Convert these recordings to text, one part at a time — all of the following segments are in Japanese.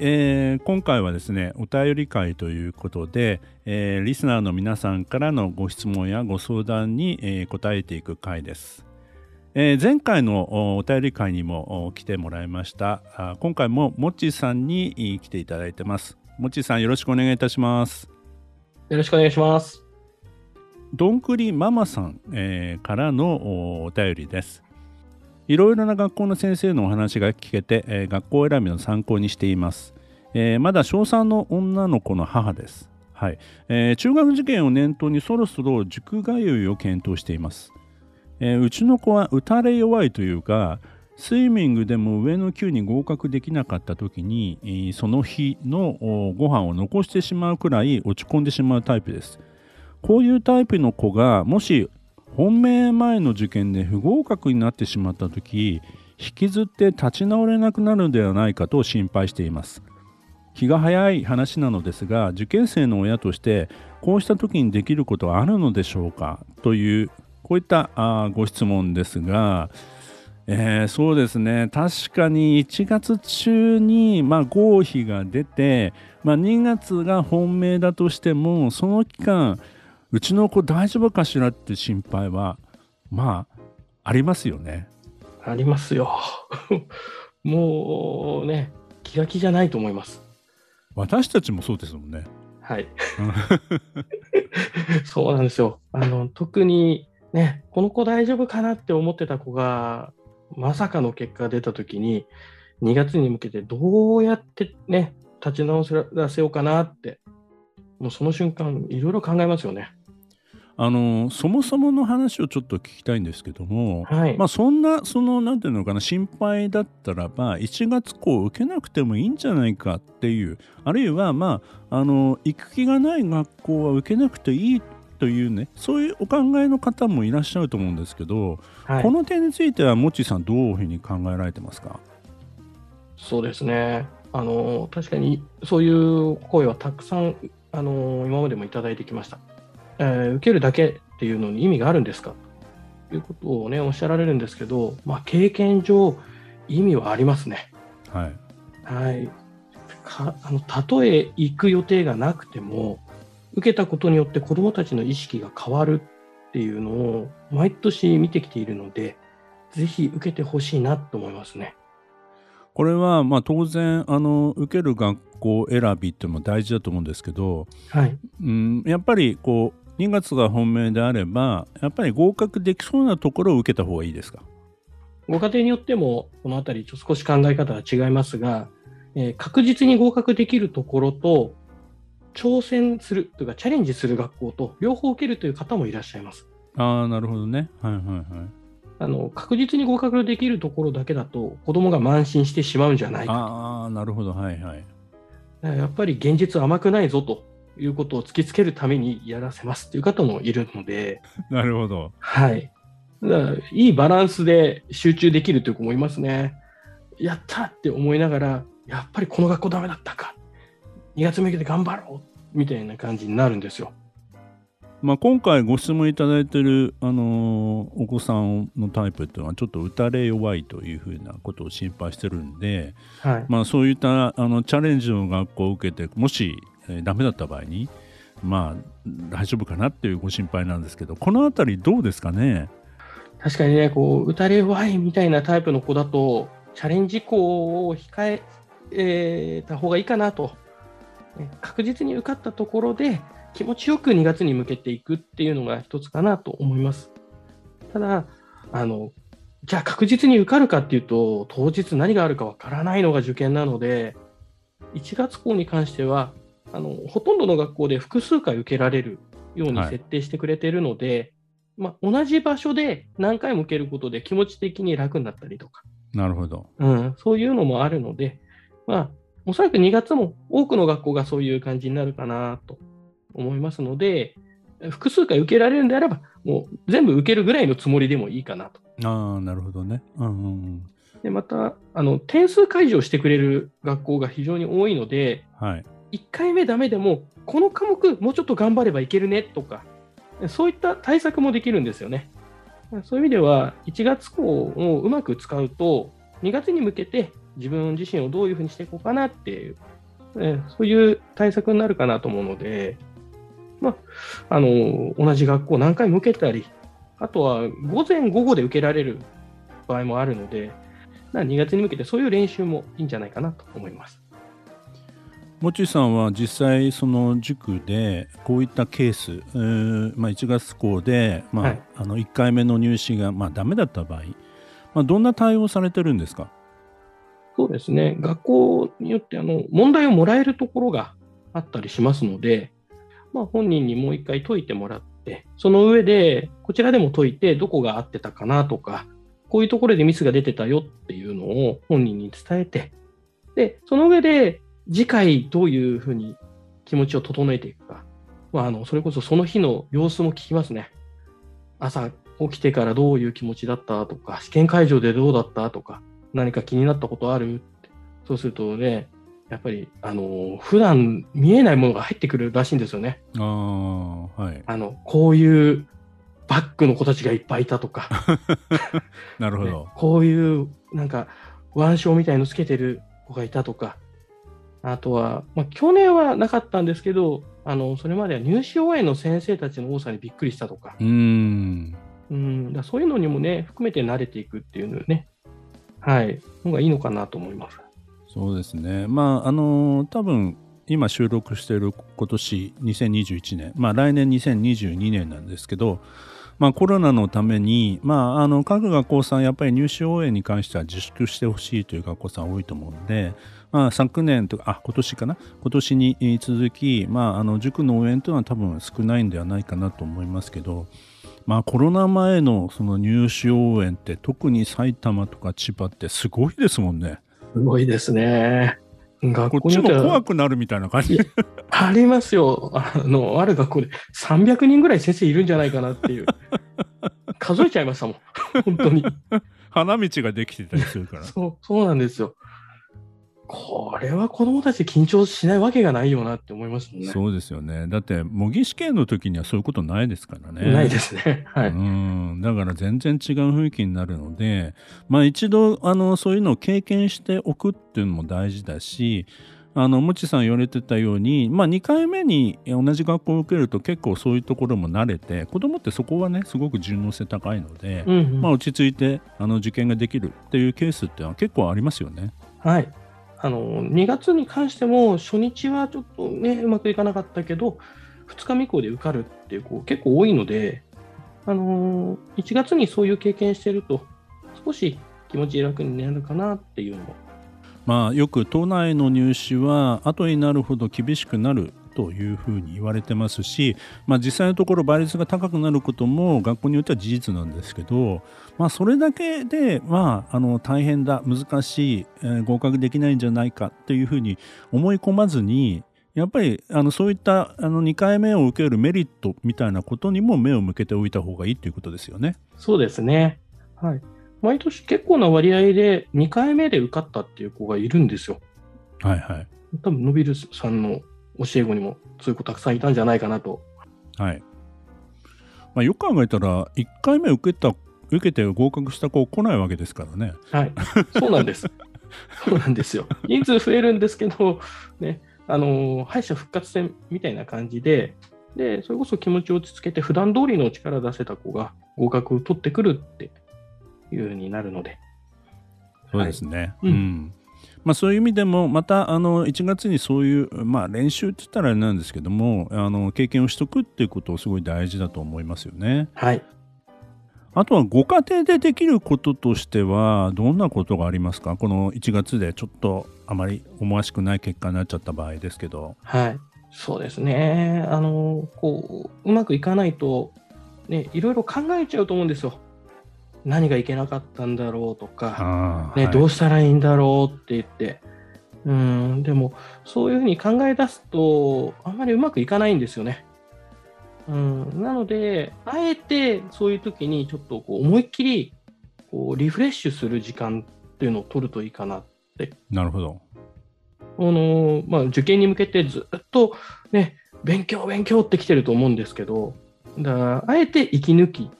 えー、今回はですねお便り会ということで、えー、リスナーの皆さんからのご質問やご相談に、えー、答えていく回です、えー、前回のお便り会にも来てもらいました。あ今回ももっちさんに来ていただいてます。もっちさんよろしくお願いいたします。よろしくお願いします。どんくりママさん、えー、からのお便りですいろいろな学校の先生のお話が聞けて、えー、学校選びの参考にしています。えー、まだ小3の女の子の母です。はいえー、中学受験を念頭にそろそろ塾通いを検討しています。えー、うちの子は打たれ弱いというか、スイミングでも上の級に合格できなかった時に、その日のご飯を残してしまうくらい落ち込んでしまうタイプです。こういうタイプの子がもし本命前の受験で不合格になってしまった時引きずって立ち直れなくなるのではないかと心配しています。気が早い話なのですが受験生の親としてこうした時にできることはあるのでしょうか？というこういったあご質問ですが、えー、そうですね。確かに1月中に、まあ、合否が出て、まあ、2月が本命だとしてもその期間うちの子大丈夫かしらって心配はまあありますよね。ありますよ。もうね気が気じゃないと思います。私たちもそうですもんね。はい。そうなんですよ。あの特にねこの子大丈夫かなって思ってた子がまさかの結果が出た時に2月に向けてどうやってね立ち直らせようかなってもうその瞬間いろいろ考えますよね。あのそもそもの話をちょっと聞きたいんですけども、はい、まあ、そんなそのなんていうのかな心配だったらば1月校受けなくてもいいんじゃないかっていうあるいはまああの行く気がない学校は受けなくていいというねそういうお考えの方もいらっしゃると思うんですけど、はい、この点についてはもちさんどういうふうに考えられてますか？そうですね。あの確かにそういう声はたくさんあの今までもいただいてきました。えー、受けるだけっていうのに意味があるんですか？ということをね、おっしゃられるんですけど、まあ、経験上、意味はありますね。はい。はい。かあのたとえ行く予定がなくても、受けたことによって子どもたちの意識が変わるっていうのを毎年見てきているので、ぜひ受けてほしいなと思いますね。これはまあ当然あの受ける学校選びっていうのも大事だと思うんですけど、はいうん、やっぱりこう2月が本命であれば、やっぱり合格できそうなところを受けた方がいいですか？ご家庭によっても、このあたり、少し考え方は違いますが、えー、確実に合格できるところと、挑戦するというか、チャレンジする学校と、両方受けるという方もいらっしゃいます。ああ、なるほどね。はいはいはい。あの確実に合格できるところだけだと、子供が慢心してしまうんじゃないかああ、なるほど、はいはい。やっぱり現実甘くないぞということを突きつけるためにやらせますっていう方もいるので。なるほど。はい。だからいいバランスで集中できるという子もいますね。やったって思いながら、やっぱりこの学校ダメだったか。2月向けて頑張ろうみたいな感じになるんですよ。まあ、今回ご質問いただいている、あのー、お子さんのタイプっていうのはちょっと打たれ弱いというふうなことを心配してるんで、はいまあ、そういったあのチャレンジの学校を受けてもしえー、ダメだった場合にまあ大丈夫かなっていうご心配なんですけどこの辺りどうですかね？確かにねこう打たれ弱いみたいなタイプの子だとチャレンジ校を控えた方がいいかなと確実に受かったところで気持ちよく2月に向けていくっていうのが一つかなと思います。ただあのじゃあ確実に受かるかっていうと当日何があるかわからないのが受験なので1月校に関してはあのほとんどの学校で複数回受けられるように設定してくれているので、はい、まあ、同じ場所で何回も受けることで気持ち的に楽になったりとか、なるほど、うん、そういうのもあるので、まあ、おそらく2月も多くの学校がそういう感じになるかなと思いますので、複数回受けられるんであれば、もう全部受けるぐらいのつもりでもいいかなと。ああ、なるほどね。うんうんうん。で、また、あの、点数解除してくれる学校が非常に多いので、はい。1回目ダメでも、この科目もうちょっと頑張ればいけるねとか、そういった対策もできるんですよね。そういう意味では、1月校をうまく使うと、2月に向けて自分自身をどういうふうにしていこうかなっていう、そういう対策になるかなと思うので、まあ、あの、同じ学校何回も受けたり、あとは午前午後で受けられる場合もあるので、2月に向けてそういう練習もいいんじゃないかなと思います。もちさんは実際その塾でこういったケース、えーまあ、1月校で、まあはい。あの1回目の入試がまあダメだった場合、まあ、どんな対応されてるんですか？そうですね、学校によってあの問題をもらえるところがあったりしますので、まあ、本人にもう一回解いてもらって、その上で、こちらでも解いて、どこが合ってたかなとか、こういうところでミスが出てたよっていうのを本人に伝えて、で、その上で、次回どういうふうに気持ちを整えていくか、まあ、あのそれこそその日の様子も聞きますね。朝起きてからどういう気持ちだったとか、試験会場でどうだったとか、何か気になったことある？そうするとね、やっぱり、あの、普段見えないものが入ってくるらしいんですよね。ああはい。あの、こういうバッグの子たちがいっぱいいたとか、ね なるほど、こういうなんか腕章みたいのつけてる子がいたとか、あとは、まあ、去年はなかったんですけど、あの、それまでは入試応援の先生たちの多さにびっくりしたとか、うーん。うん、だそういうのにもね、含めて慣れていくっていうのね、はい、のがいいのかなと思います。そうですね。まああの多分今収録している今年2021年。まあ来年2022年なんですけどまあ、コロナのために、まあ、あの各学校さんやっぱり入試応援に関しては自粛してほしいという学校さん多いと思うので、まあ、昨年とかあ今年かな？今年に続き、まあ、あの塾の応援というのは多分少ないんではないかなと思いますけど、まあ、コロナ前のその入試応援って特に埼玉とか千葉ってすごいですもんね。すごいですね。学校こっちも怖はくなるみたいな感じありますよ。あの、ある学校で300人ぐらい先生いるんじゃないかなっていう。数えちゃいましたもん。本当に。花道ができてたりするから。そう、そうなんですよ。これは子供たち緊張しないわけがないよなって思いますもんね。そうですよね。だって模擬試験の時にはそういうことないですからね。ないですね。はい。うん、だから全然違う雰囲気になるので、まあ、一度あのそういうのを経験しておくっていうのも大事だしあのもちさん言われてたように、まあ、2回目に同じ学校を受けると結構そういうところも慣れて子供ってそこはねすごく順応性高いので、うんうんまあ、落ち着いてあの受験ができるっていうケースってのは結構ありますよね。はい。あの、2月に関しても、初日はちょっとね、うまくいかなかったけど、2日目以降で受かるっていう子結構多いので、あのー、1月にそういう経験してると、少し気持ち楽になるかなっていうのも。まあ、よく都内の入試は後になるほど厳しくなるというふうに言われてますし、まあ、実際のところ倍率が高くなることも学校によっては事実なんですけど、まあ、それだけで、まあ、あの大変だ難しい、えー合格できないんじゃないかというふうに思い込まずにやっぱりあのそういったあの2回目を受けるメリットみたいなことにも目を向けておいた方がいいということですよね。そうですね。はい。毎年結構な割合で2回目で受かったっていう子がいるんですよ。はいはい多分、ノビルさんの教え子にもそういう子たくさんいたんじゃないかなと。はいまあ、よく考えたら1回目受けた受けて合格した子来ないわけですからね。はい。そうなんです。そうなんですよ。人数増えるんですけど、ね、あのー敗者復活戦みたいな感じで、で、それこそ気持ちを落ち着けて、普段通りの力出せた子が合格を取ってくるっていう風になるので、そうですね。うんうんまあ、そういう意味でもまたあの1月にそういう、まあ、練習って言ったらあれなんですけどもあの経験をしとくっていうことをすごい大事だと思いますよね。はい。あとはご家庭でできることとしてはどんなことがありますか？この1月でちょっとあまり思わしくない結果になっちゃった場合ですけど。はい。そうですね。あのーこう、うまくいかないと、ね、いろいろ考えちゃうと思うんですよ。何がいけなかったんだろうとか、ねはいどうしたらいいんだろうって言って、うん、でも、そういうふうに考え出すと、あんまりうまくいかないんですよね。うん、なので、あえてそういう時にちょっとこう思いっきりこうリフレッシュする時間っていうのを取るといいかな。なるほど。あのまあ、受験に向けてずっと、ね、勉強、勉強ってきてると思うんですけど、だからあえて息抜き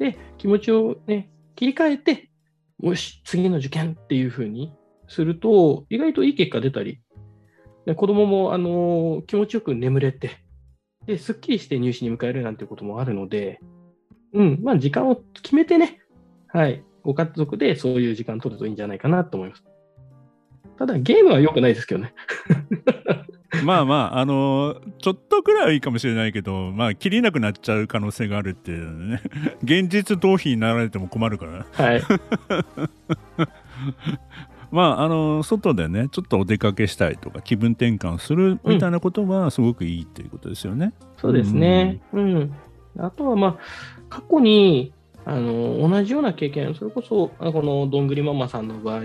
で気持ちを、ね、切り替えて、よし、次の受験っていうふうにすると、意外といい結果出たり、で子供も、あの気持ちよく眠れてで、すっきりして入試に迎えるなんてこともあるので、うん、まあ、時間を決めてね、はい、ご家族でそういう時間取るといいんじゃないかなと思います。ただ、ゲームは良くないですけどね。まあまあ、あのーちょっとくらいはいいかもしれないけど、まあ、切りなくなっちゃう可能性があるっていうのね。現実逃避になられても困るから。はい。まあ、あのー外でね、ちょっとお出かけしたいとか、気分転換するみたいなことはすごくいいっていうことですよね。そうですね。うん。あとは、まあ、過去に、あの、同じような経験、それこそ、あこのどんぐりママさんの場合、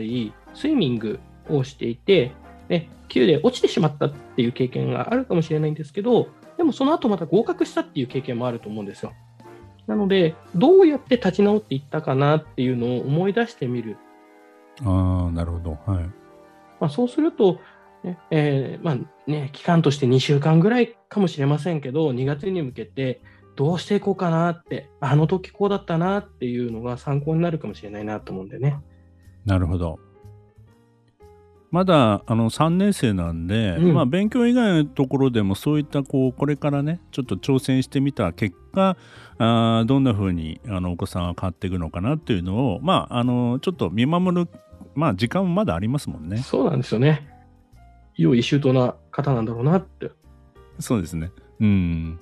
スイミングをしていて、ね、級で落ちてしまったっていう経験があるかもしれないんですけど、でもその後また合格したっていう経験もあると思うんですよ。なので、どうやって立ち直っていったかなっていうのを思い出してみる。ああ、なるほど。はい。まあ、そうすると、ねえーまあね、期間として2週間ぐらいかもしれませんけど、2月に向けてどうしていこうかなって、あの時こうだったなっていうのが参考になるかもしれないなと思うんでね。なるほど。まだあの3年生なんで、うんまあ、勉強以外のところでもそういったこうこれからねちょっと挑戦してみた結果あーどんな風にあのお子さんは変わっていくのかなっていうのを、まあ、あのちょっと見守る、まあ、時間もまだありますもんね。そうなんですよね。用意周到な方なんだろうなって。そうですね。うん。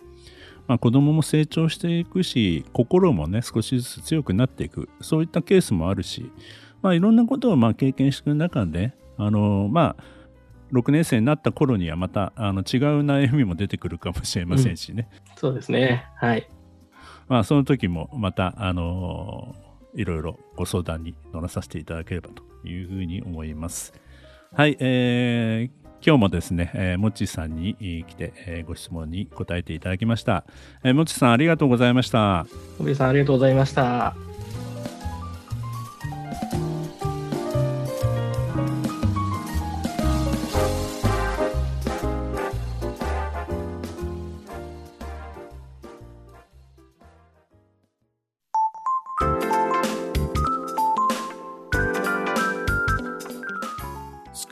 まあ、子供も成長していくし、心もね、少しずつ強くなっていく、そういったケースもあるし、まあ、いろんなことをまあ経験していく中で、あのまあ、6年生になった頃にはまたあの違う悩みも出てくるかもしれませんしね。そうですね。はい。まあ、その時もまた、あのいろいろご相談に乗らさせていただければというふうに思います。はい、えー今日もですね、えーもっちさんにえー来て、えーご質問に答えていただきました。えーもっちさんありがとうございました。小栗さん、ありがとうございました。